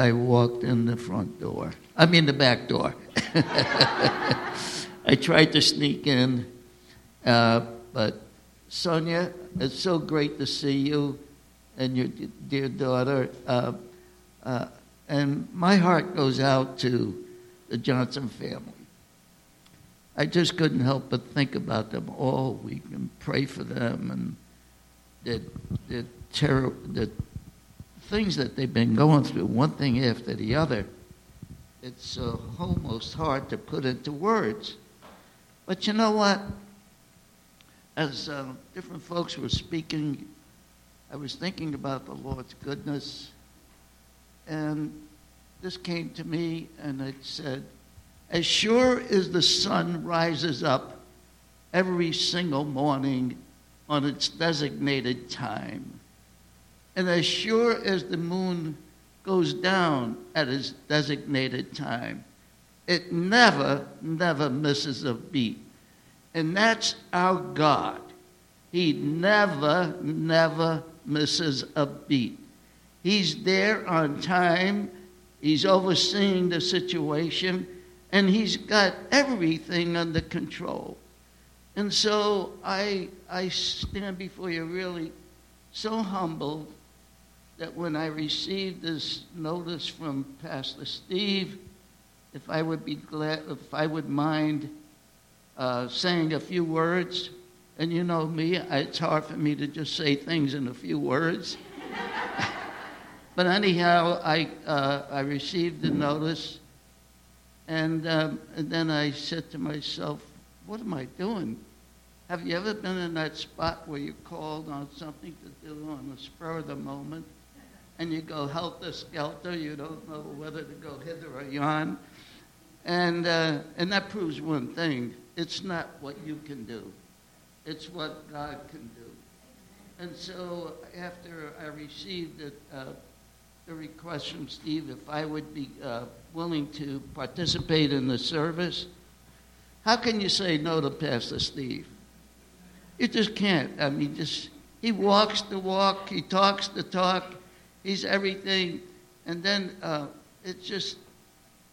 I walked in the front door. I mean, the back door. I tried to sneak in, uh, but Sonia, it's so great to see you and your dear daughter. Uh, uh, and my heart goes out to the Johnson family. I just couldn't help but think about them all week and pray for them and the, the terror, the things that they've been going through, one thing after the other. It's uh, almost hard to put into words. But you know what? As uh, different folks were speaking, I was thinking about the Lord's goodness, and this came to me, and it said, As sure as the sun rises up every single morning on its designated time, and as sure as the moon goes down at its designated time, it never, never misses a beat. And that's our God. He never, never misses a beat. He's there on time, He's overseeing the situation, and He's got everything under control. And so I, I stand before you really so humbled that when I received this notice from Pastor Steve, if I would be glad, if I would mind uh, saying a few words, and you know me, it's hard for me to just say things in a few words. but anyhow, I, uh, I received the notice, and, um, and then I said to myself, what am I doing? Have you ever been in that spot where you called on something to do on the spur of the moment? And you go helter skelter. You don't know whether to go hither or yon. And, uh, and that proves one thing it's not what you can do, it's what God can do. And so after I received it, uh, the request from Steve if I would be uh, willing to participate in the service, how can you say no to Pastor Steve? You just can't. I mean, just he walks the walk, he talks the talk, He's everything. And then uh, it's just,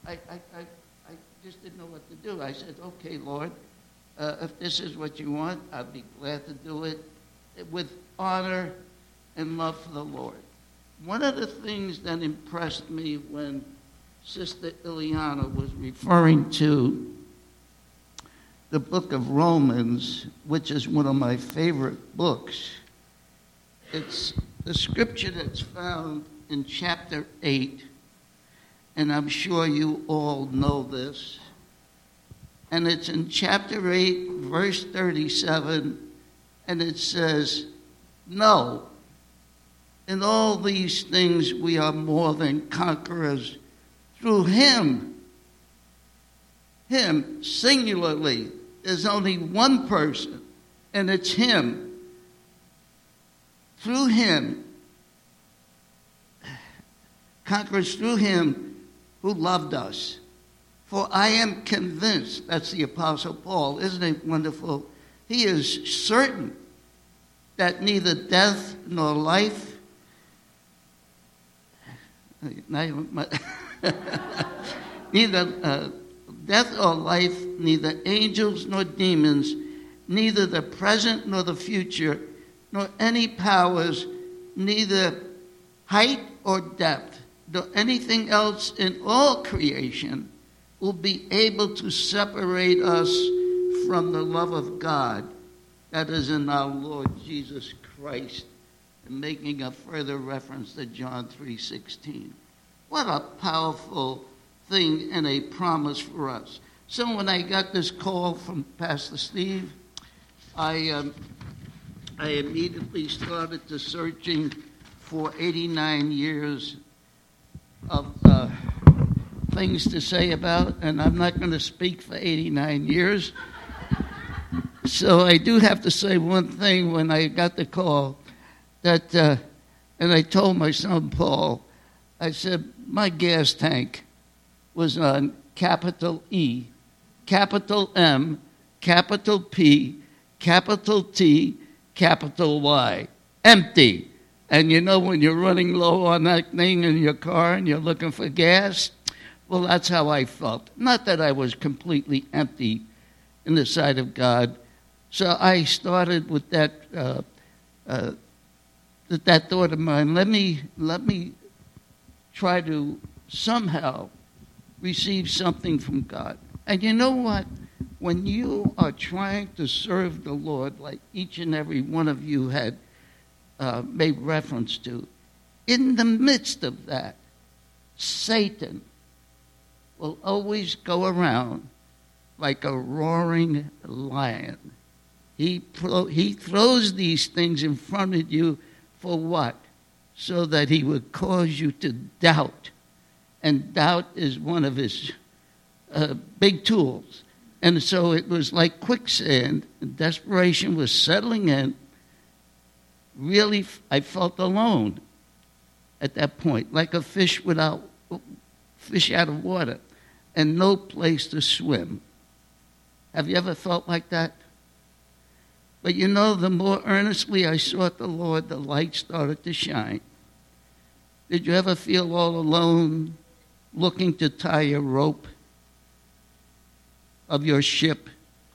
I, I, I, I, just didn't know what to do. I said, okay, Lord, uh, if this is what you want, I'd be glad to do it with honor and love for the Lord. One of the things that impressed me when Sister Ileana was referring to the book of Romans, which is one of my favorite books, it's the scripture that's found in chapter 8, and I'm sure you all know this, and it's in chapter 8, verse 37, and it says, No, in all these things we are more than conquerors through Him. Him, singularly, there's only one person, and it's Him through him, conquers through him who loved us. For I am convinced, that's the Apostle Paul, isn't it wonderful? He is certain that neither death nor life, neither uh, death or life, neither angels nor demons, neither the present nor the future nor any powers, neither height or depth, nor anything else in all creation will be able to separate us from the love of God that is in our Lord Jesus Christ. And making a further reference to John 3:16. What a powerful thing and a promise for us. So when I got this call from Pastor Steve, I um, I immediately started to searching for 89 years of uh, things to say about, and I'm not going to speak for 89 years. So I do have to say one thing when I got the call that, uh, and I told my son Paul, I said, my gas tank was on capital E, capital M, capital P, capital T, capital Y. Empty. And you know, when you're running low on that thing in your car and you're looking for gas, well, that's how I felt. Not that I was completely empty in the sight of God. So I started with that, uh, uh, that thought of mine. Let me, let me try to somehow receive something from God. And you know what? When you are trying to serve the Lord, like each and every one of you had uh, made reference to, in the midst of that, Satan will always go around like a roaring lion. He, pro- he throws these things in front of you for what? So that he would cause you to doubt. And doubt is one of his uh, big tools. And so it was like quicksand. Desperation was settling in. Really, I felt alone at that point, like a fish without fish out of water, and no place to swim. Have you ever felt like that? But you know, the more earnestly I sought the Lord, the light started to shine. Did you ever feel all alone, looking to tie a rope of your ship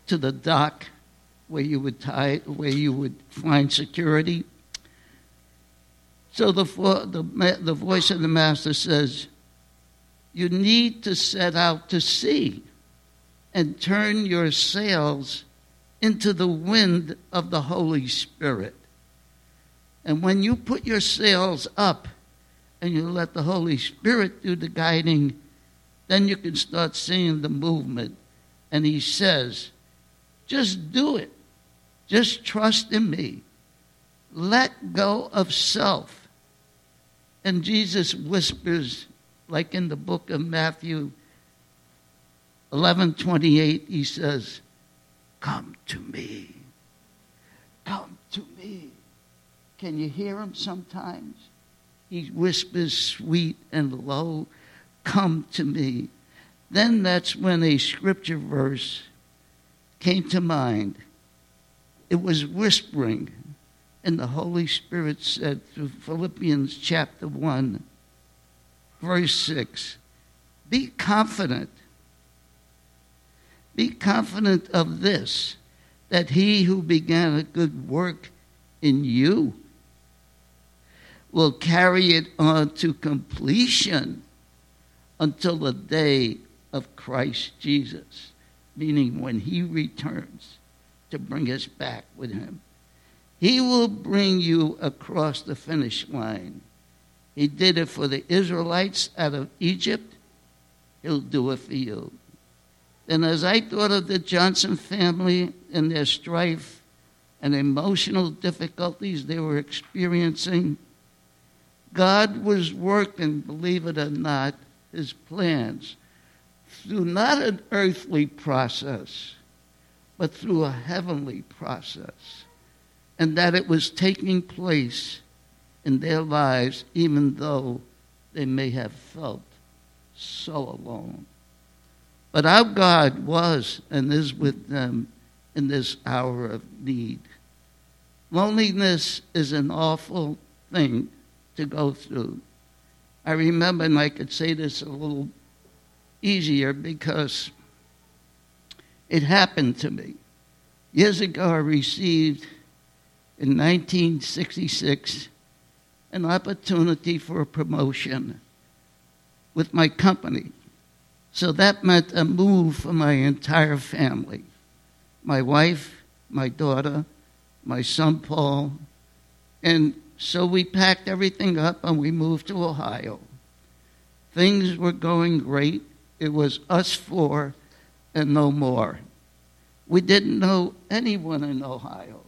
to the dock where you would tie, where you would find security? So the, the, the voice of the master says, You need to set out to sea and turn your sails into the wind of the Holy Spirit. And when you put your sails up and you let the Holy Spirit do the guiding, then you can start seeing the movement. And he says, just do it. Just trust in me. Let go of self. And Jesus whispers, like in the book of Matthew 11:28 he says, "Come to me. Come to me." Can you hear him sometimes? He whispers sweet and low, "Come to me." Then that's when a scripture verse came to mind. It was whispering, and the Holy Spirit said through Philippians chapter 1, verse 6 Be confident be confident of this, that he who began a good work in you will carry it on to completion until the day of Christ Jesus, meaning when he returns to bring us back with him. He will bring you across the finish line. He did it for the Israelites out of Egypt. He'll do it for you. And as I thought of the Johnson family and their strife and emotional difficulties they were experiencing, God was working, believe it or not, his plans through not an earthly process, but through a heavenly process. And that it was taking place in their lives, even though they may have felt so alone. But our God was and is with them in this hour of need. Loneliness is an awful thing to go through. I remember, and I could say this a little easier because it happened to me. Years ago, I received in 1966 an opportunity for a promotion with my company. So that meant a move for my entire family my wife, my daughter, my son Paul. And so we packed everything up and we moved to Ohio. Things were going great. It was us four and no more. We didn't know anyone in Ohio.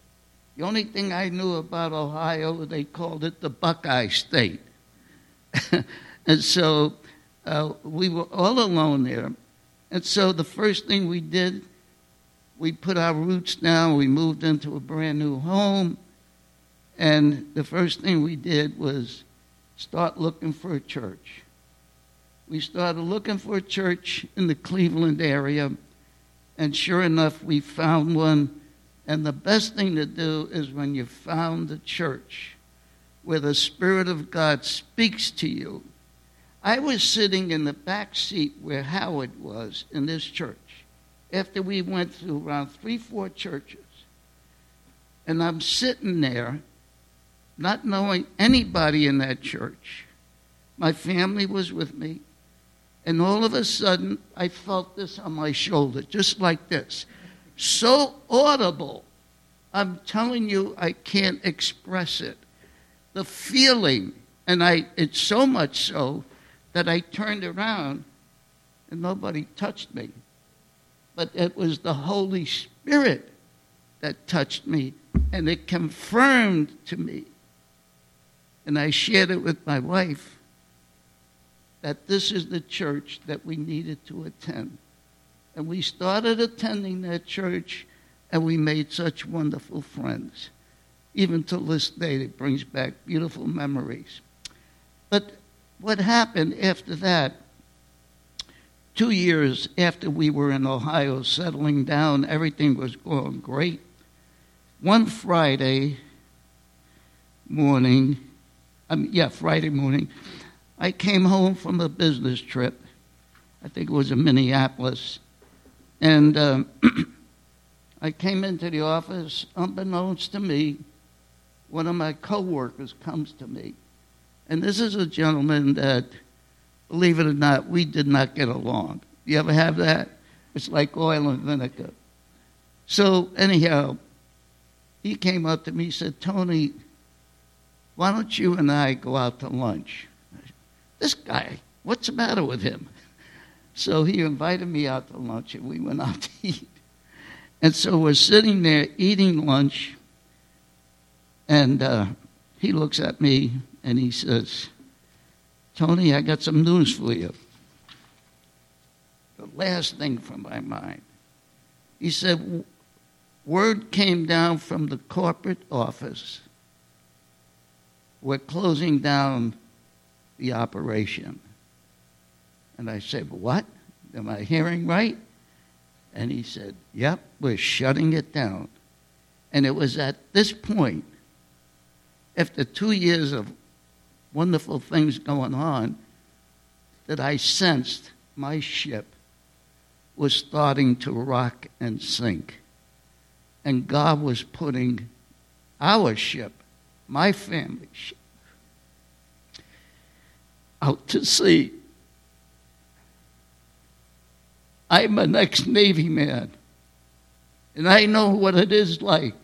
The only thing I knew about Ohio, they called it the Buckeye State. and so uh, we were all alone there. And so the first thing we did, we put our roots down, we moved into a brand new home. And the first thing we did was start looking for a church. We started looking for a church in the Cleveland area, and sure enough, we found one. And the best thing to do is when you found a church, where the Spirit of God speaks to you. I was sitting in the back seat where Howard was in this church after we went through around three, four churches. And I'm sitting there, not knowing anybody in that church. My family was with me. And all of a sudden, I felt this on my shoulder, just like this. So audible. I'm telling you, I can't express it. The feeling, and I, it's so much so that I turned around and nobody touched me. But it was the Holy Spirit that touched me, and it confirmed to me. And I shared it with my wife that this is the church that we needed to attend. And we started attending that church, and we made such wonderful friends. Even to this day, it brings back beautiful memories. But what happened after that, two years after we were in Ohio settling down, everything was going great. One Friday morning, mean, yeah, Friday morning, I came home from a business trip. I think it was in Minneapolis. And um, I came into the office, unbeknownst to me, one of my coworkers comes to me. And this is a gentleman that, believe it or not, we did not get along. You ever have that? It's like oil and vinegar. So, anyhow, he came up to me and said, Tony, why don't you and I go out to lunch? This guy, what's the matter with him? So he invited me out to lunch and we went out to eat. And so we're sitting there eating lunch, and uh, he looks at me and he says, Tony, I got some news for you. The last thing from my mind. He said, Word came down from the corporate office. We're closing down the operation. And I said, What? Am I hearing right? And he said, Yep, we're shutting it down. And it was at this point, after two years of wonderful things going on, that I sensed my ship was starting to rock and sink. And God was putting our ship, my family ship, out to sea. I'm an ex Navy man, and I know what it is like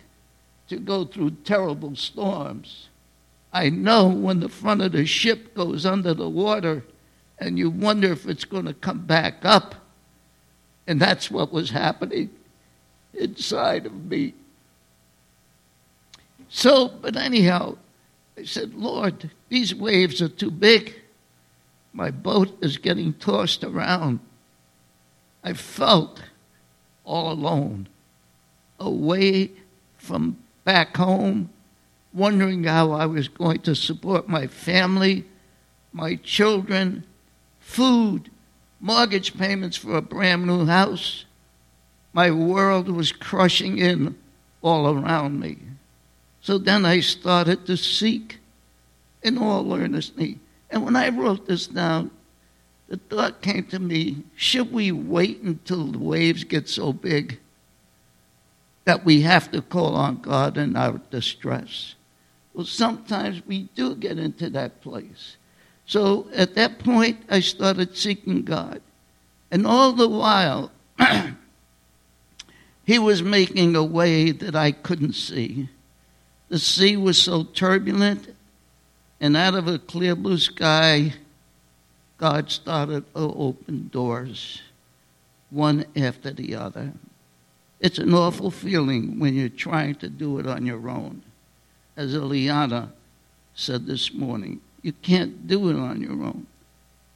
to go through terrible storms. I know when the front of the ship goes under the water and you wonder if it's going to come back up. And that's what was happening inside of me. So, but anyhow, I said, Lord, these waves are too big. My boat is getting tossed around. I felt all alone, away from back home, wondering how I was going to support my family, my children, food, mortgage payments for a brand new house. My world was crushing in all around me. So then I started to seek in all earnestness and when I wrote this down, the thought came to me should we wait until the waves get so big that we have to call on God in our distress? Well, sometimes we do get into that place. So at that point, I started seeking God. And all the while, He was making a way that I couldn't see. The sea was so turbulent and out of a clear blue sky, God started to open doors, one after the other. It's an awful feeling when you're trying to do it on your own. As Eliana said this morning, you can't do it on your own.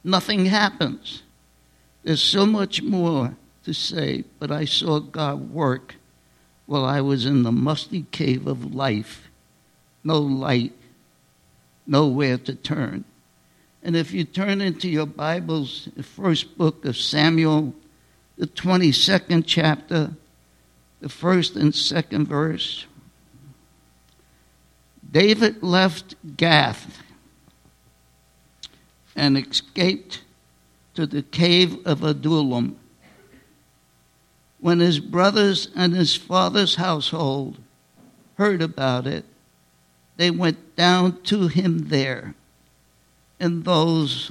Nothing happens. There's so much more to say, but I saw God work while I was in the musty cave of life. No light, nowhere to turn. And if you turn into your Bibles, the first book of Samuel, the 22nd chapter, the first and second verse, David left Gath and escaped to the cave of Adullam. When his brothers and his father's household heard about it, they went down to him there, and those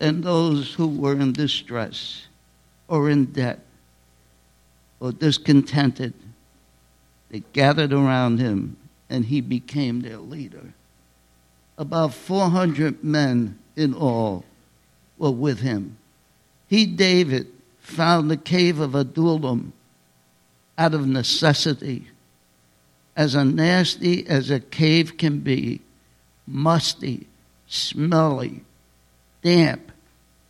and those who were in distress or in debt or discontented, they gathered around him, and he became their leader. About 400 men in all were with him. He, David, found the cave of Adullam out of necessity, as nasty as a cave can be, musty, smelly, damp,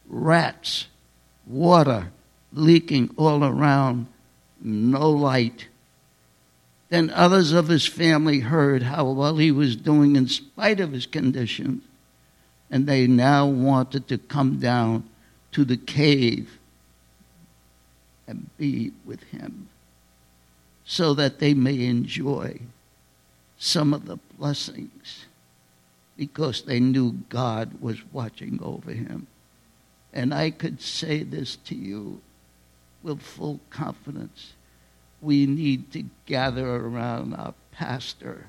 rats, water leaking all around, no light. Then others of his family heard how well he was doing in spite of his conditions, and they now wanted to come down to the cave and be with him so that they may enjoy some of the blessings because they knew God was watching over him. And I could say this to you with full confidence. We need to gather around our pastor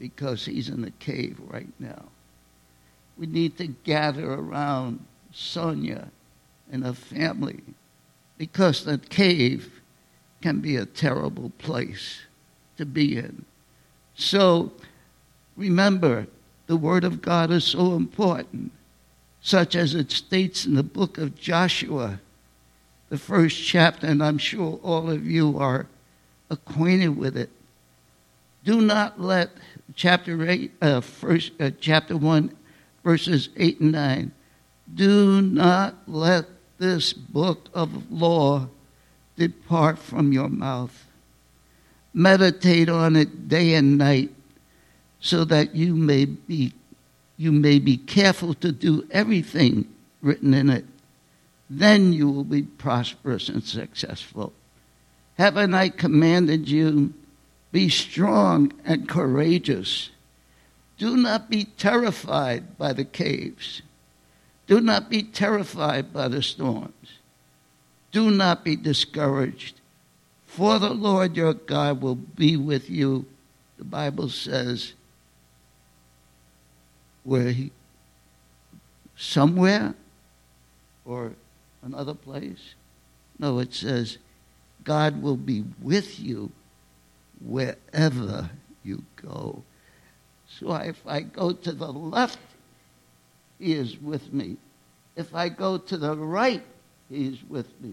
because he's in the cave right now. We need to gather around Sonia and her family because the cave can be a terrible place to be in. So remember, the Word of God is so important, such as it states in the book of Joshua the first chapter, and I'm sure all of you are acquainted with it. Do not let chapter eight, uh, first, uh, chapter one, verses eight and nine. Do not let this book of law depart from your mouth. Meditate on it day and night, so that you may be you may be careful to do everything written in it then you will be prosperous and successful. Haven't I commanded you? Be strong and courageous. Do not be terrified by the caves. Do not be terrified by the storms. Do not be discouraged, for the Lord your God will be with you. The Bible says, where he, somewhere or another place? No, it says, God will be with you wherever you go. So if I go to the left, He is with me. If I go to the right, He is with me.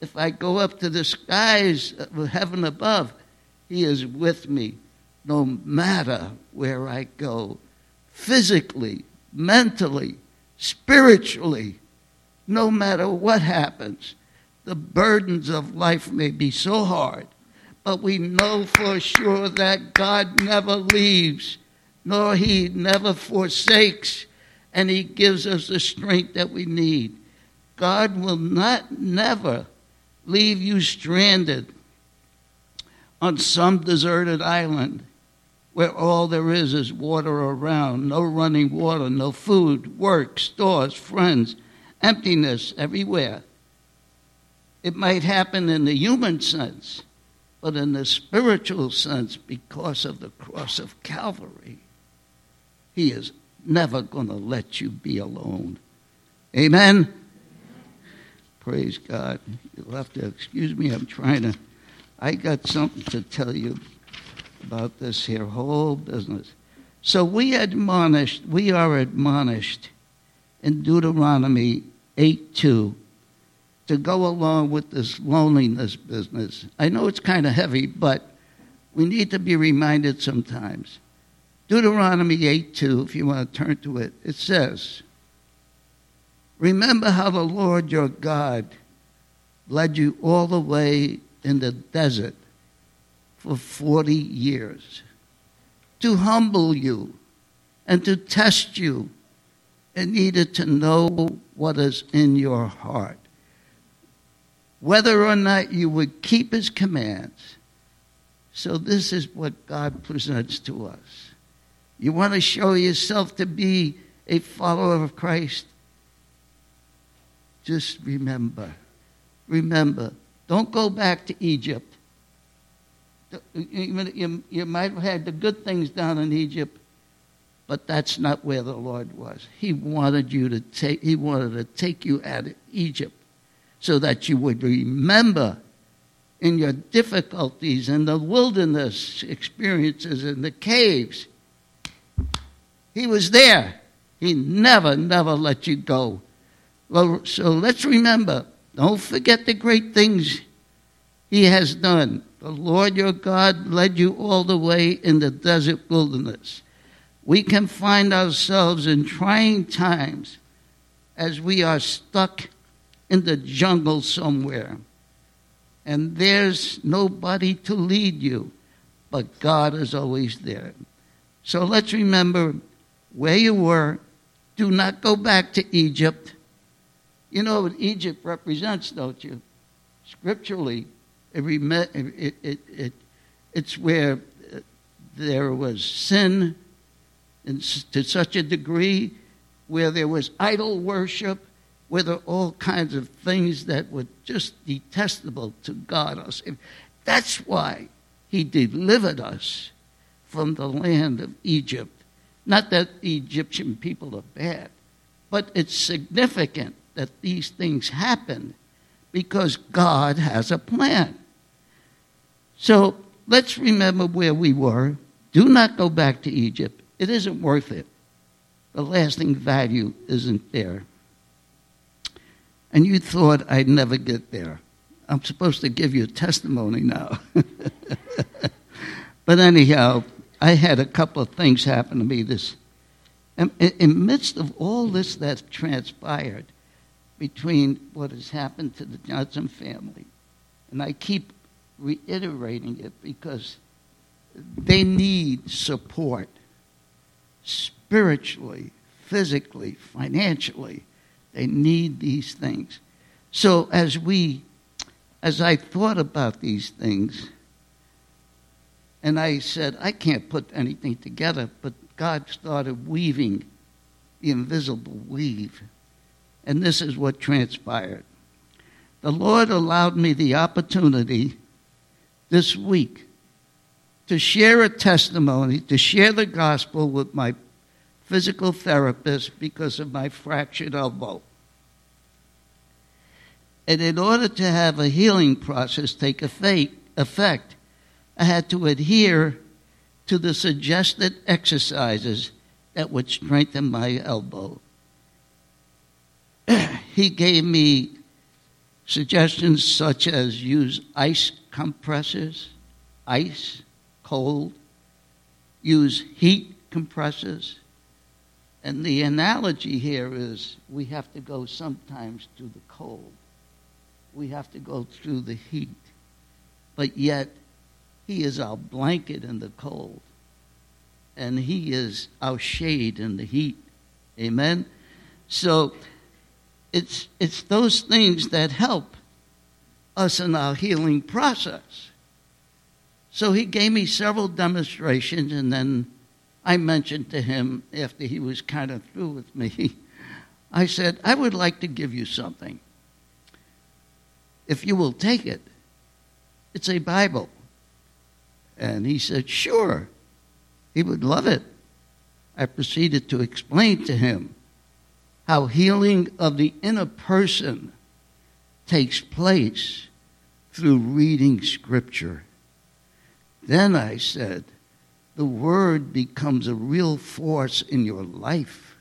If I go up to the skies of heaven above, He is with me no matter where I go, physically, mentally, spiritually no matter what happens. The burdens of life may be so hard, but we know for sure that God never leaves, nor He never forsakes, and He gives us the strength that we need. God will not never leave you stranded on some deserted island where all there is is water around, no running water, no food, work, stores, friends emptiness everywhere. It might happen in the human sense, but in the spiritual sense, because of the cross of Calvary, He is never going to let you be alone. Amen? Praise God. You'll have to excuse me. I'm trying to. I got something to tell you about this here whole business. So we admonished, we are admonished in Deuteronomy 8 2 to go along with this loneliness business. I know it's kind of heavy, but we need to be reminded sometimes. Deuteronomy 8 2, if you want to turn to it, it says, Remember how the Lord your God led you all the way in the desert for 40 years to humble you and to test you and needed to know what is in your heart. Whether or not you would keep his commands. So, this is what God presents to us. You want to show yourself to be a follower of Christ? Just remember. Remember. Don't go back to Egypt. You, might have had the good things down in Egypt, but that's not where the Lord was. He wanted you to take, He wanted to take you out of Egypt so that you would remember in your difficulties and the wilderness experiences in the caves. He was there. He never, never let you go. Well, so let's remember don't forget the great things He has done. The Lord your God led you all the way in the desert wilderness. We can find ourselves in trying times as we are stuck in the jungle somewhere. And there's nobody to lead you, but God is always there. So let's remember where you were. Do not go back to Egypt. You know what Egypt represents, don't you? Scripturally, it, it, it, it it's where uh, there was sin to such a degree, where there was idol worship, where there were all kinds of things that were just detestable to God. That's why He delivered us from the land of Egypt. Not that the Egyptian people are bad, but it's significant that these things happen because God has a plan. So let's remember where we were. Do not go back to Egypt. It isn't worth it. The lasting value isn't there. And you thought I'd never get there. I'm supposed to give you a testimony now. but anyhow, I had a couple of things happen to me this in, in midst of all this that transpired between what has happened to the Johnson family, and I keep reiterating it because they need support spiritually, physically, financially. They need these things. So as we as I thought about these things, and I said, I can't put anything together, but God started weaving the invisible weave. And this is what transpired. The Lord allowed me the opportunity this week to share a testimony, to share the gospel with my physical therapist because of my fractured elbow. And in order to have a healing process take effect, I had to adhere to the suggested exercises that would strengthen my elbow. he gave me suggestions such as use ice compressors, ice, cold, use heat compressors. And the analogy here is we have to go sometimes to the cold. We have to go through the heat. But yet, He is our blanket in the cold. And He is our shade in the heat. Amen? So, it's, it's those things that help us in our healing process. So he gave me several demonstrations, and then I mentioned to him after he was kind of through with me, I said, I would like to give you something. If you will take it, it's a Bible. And he said, Sure. He would love it. I proceeded to explain to him how healing of the inner person takes place through reading Scripture. Then I said, the Word becomes a real force in your life.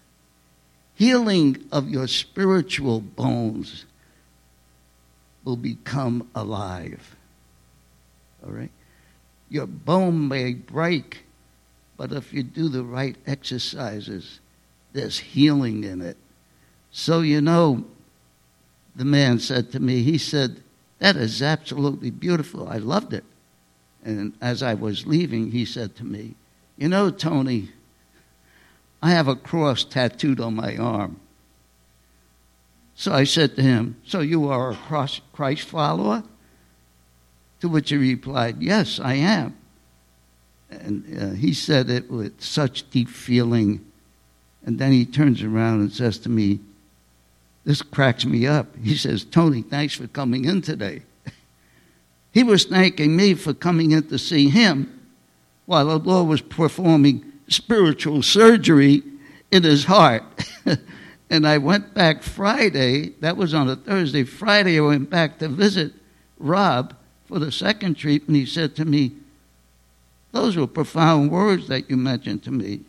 Healing of your spiritual bones will become alive. All right? Your bone may break, but if you do the right exercises, there's healing in it. So, you know, the man said to me, he said, That is absolutely beautiful. I loved it. And as I was leaving, he said to me, You know, Tony, I have a cross tattooed on my arm. So I said to him, So you are a Christ follower? To which he replied, Yes, I am. And uh, he said it with such deep feeling. And then he turns around and says to me, This cracks me up. He says, Tony, thanks for coming in today. he was thanking me for coming in to see him while the Lord was performing spiritual surgery in his heart. and I went back Friday, that was on a Thursday. Friday, I went back to visit Rob for the second treatment. He said to me, Those were profound words that you mentioned to me.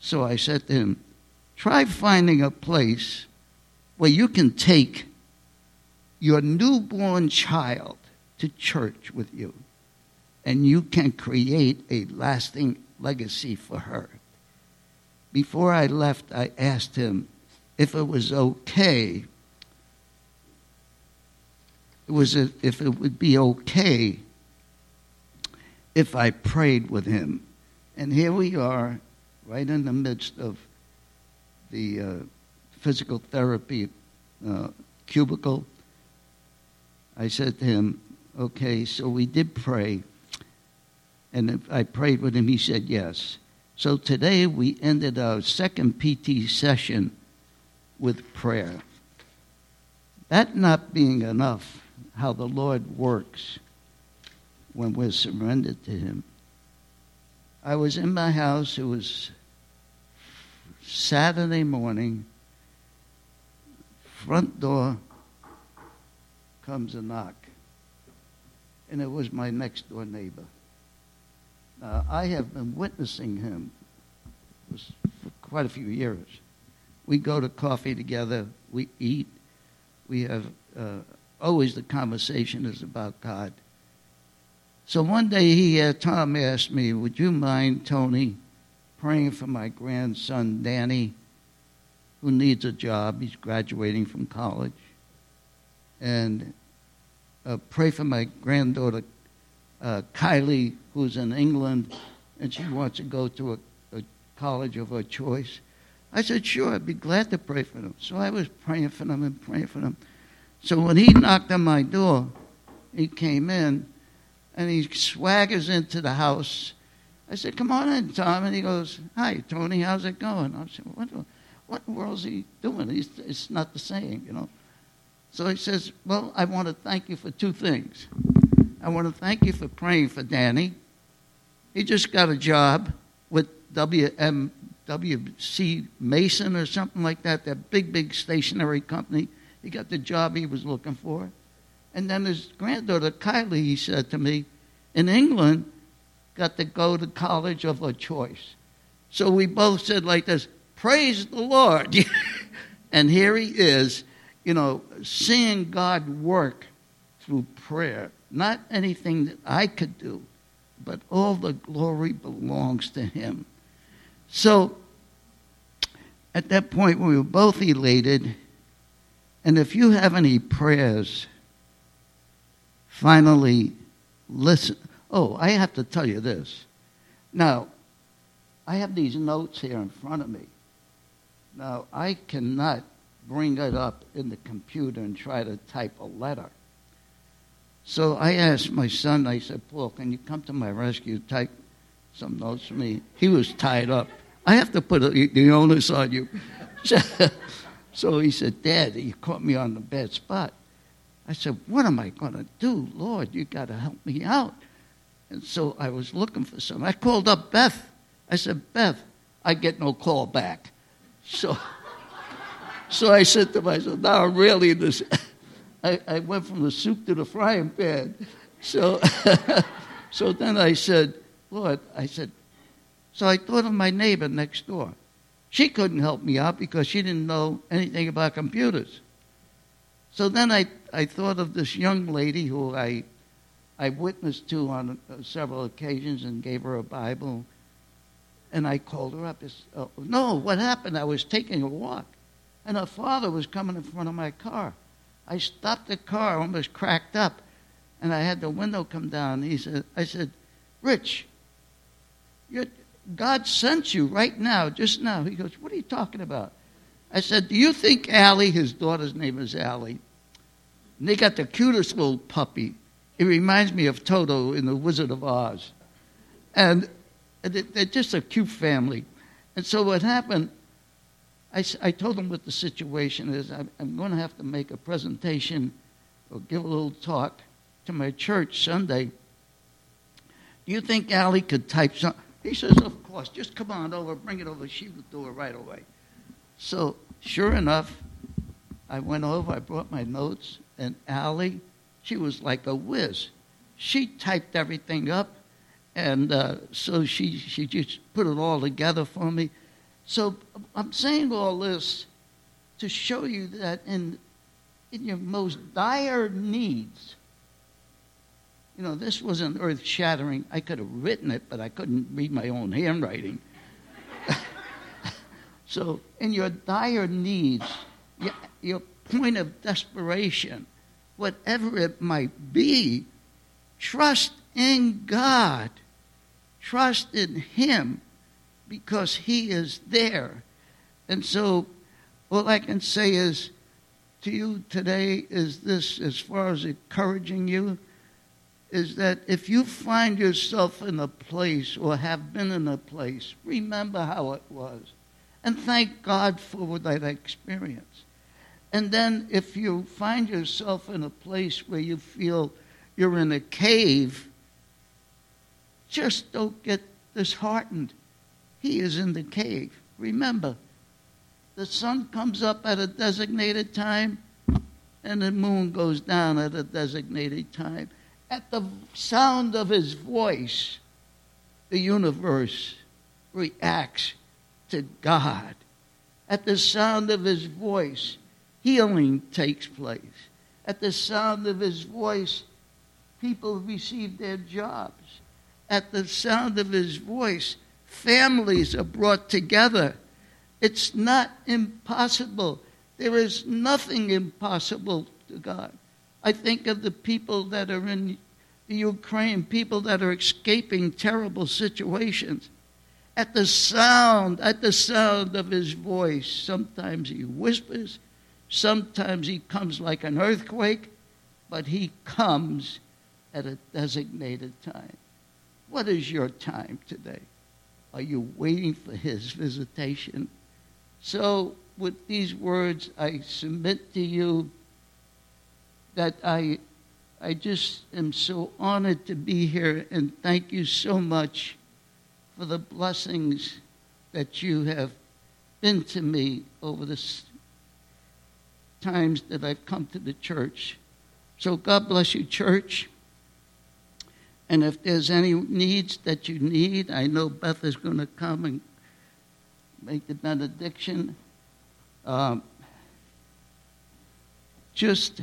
So I said to him, Try finding a place where you can take your newborn child to church with you and you can create a lasting legacy for her. Before I left, I asked him if it was okay, it was a, if it would be okay if I prayed with him. And here we are, right in the midst of the uh, physical therapy uh, cubicle. I said to him, Okay, so we did pray. And I prayed with him. He said yes. So today we ended our second PT session with prayer. That not being enough, how the Lord works when we're surrendered to Him. I was in my house, it was Saturday morning, front door comes a knock, and it was my next door neighbor. Uh, I have been witnessing him for quite a few years. We go to coffee together, we eat, we have uh, always the conversation is about God. So one day he, uh, Tom asked me, Would you mind, Tony, praying for my grandson, Danny, who needs a job? He's graduating from college. And uh, pray for my granddaughter, uh, Kylie, who's in England, and she wants to go to a, a college of her choice. I said, sure, I'd be glad to pray for them. So I was praying for them and praying for them. So when he knocked on my door, he came in and he swaggers into the house. I said, come on in, Tom. And he goes, hi, Tony, how's it going? I said, what, what in the world is he doing? He's, it's not the same, you know. So he says, well, I want to thank you for two things. I want to thank you for praying for Danny. He just got a job with WMWC Mason or something like that, that big, big stationery company. He got the job he was looking for. And then his granddaughter, Kylie, he said to me, in England, got to go to college of her choice. So we both said like this, praise the Lord. and here he is, you know, seeing God work through prayer. Not anything that I could do, but all the glory belongs to Him. So, at that point, we were both elated. And if you have any prayers, finally listen. Oh, I have to tell you this. Now, I have these notes here in front of me. Now, I cannot bring it up in the computer and try to type a letter. So I asked my son, I said, Paul, can you come to my rescue, type some notes for me? He was tied up. I have to put the onus on you. so he said, Dad, you caught me on the bad spot. I said, What am I going to do? Lord, you got to help me out. And so I was looking for some. I called up Beth. I said, Beth, I get no call back. So, so I said to myself, now I'm really this. I, I went from the soup to the frying pan. So, so then I said, Lord, I said, so I thought of my neighbor next door. She couldn't help me out because she didn't know anything about computers. So then I, I thought of this young lady who I, I witnessed to on uh, several occasions and gave her a Bible. And I called her up. Oh, no, what happened? I was taking a walk, and her father was coming in front of my car. I stopped the car, almost cracked up, and I had the window come down. He said, I said, Rich, God sent you right now, just now. He goes, What are you talking about? I said, Do you think Allie, his daughter's name is Allie, and they got the cutest little puppy. It reminds me of Toto in The Wizard of Oz. And they're just a cute family. And so what happened, I, I told them what the situation is. I'm, I'm going to have to make a presentation or give a little talk to my church Sunday. Do you think Allie could type something? He says, Of course. Just come on over, bring it over. She would do it right away. So, sure enough, I went over, I brought my notes, and Allie, she was like a whiz. She typed everything up, and uh, so she, she just put it all together for me. So I'm saying all this to show you that in, in your most dire needs, you know, this wasn't earth shattering. I could have written it, but I couldn't read my own handwriting. so, in your dire needs, your, your point of desperation, whatever it might be, trust in God. Trust in Him because He is there. And so, all I can say is to you today is this as far as encouraging you is that if you find yourself in a place or have been in a place, remember how it was and thank God for that experience. And then if you find yourself in a place where you feel you're in a cave, just don't get disheartened. He is in the cave. Remember, the sun comes up at a designated time and the moon goes down at a designated time. At the sound of his voice, the universe reacts to God. At the sound of his voice, healing takes place. At the sound of his voice, people receive their jobs. At the sound of his voice, families are brought together. It's not impossible. There is nothing impossible to God. I think of the people that are in the Ukraine, people that are escaping terrible situations. At the sound, at the sound of his voice, sometimes he whispers, sometimes he comes like an earthquake, but he comes at a designated time. What is your time today? Are you waiting for his visitation? So, with these words, I submit to you that I, I just am so honored to be here and thank you so much for the blessings that you have been to me over the times that I've come to the church. So God bless you, church. And if there's any needs that you need, I know Beth is going to come and make the benediction. Um, just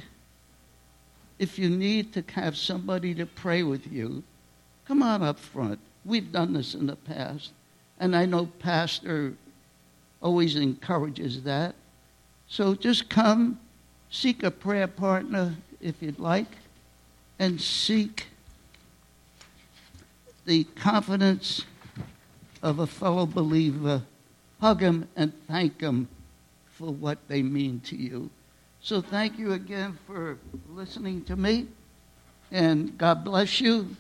if you need to have somebody to pray with you, come on up front. We've done this in the past. And I know Pastor always encourages that. So just come, seek a prayer partner if you'd like, and seek the confidence of a fellow believer. Hug him and thank him for what they mean to you. So thank you again for listening to me. And God bless you.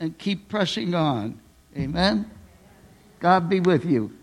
And keep pressing on. Amen. God be with you.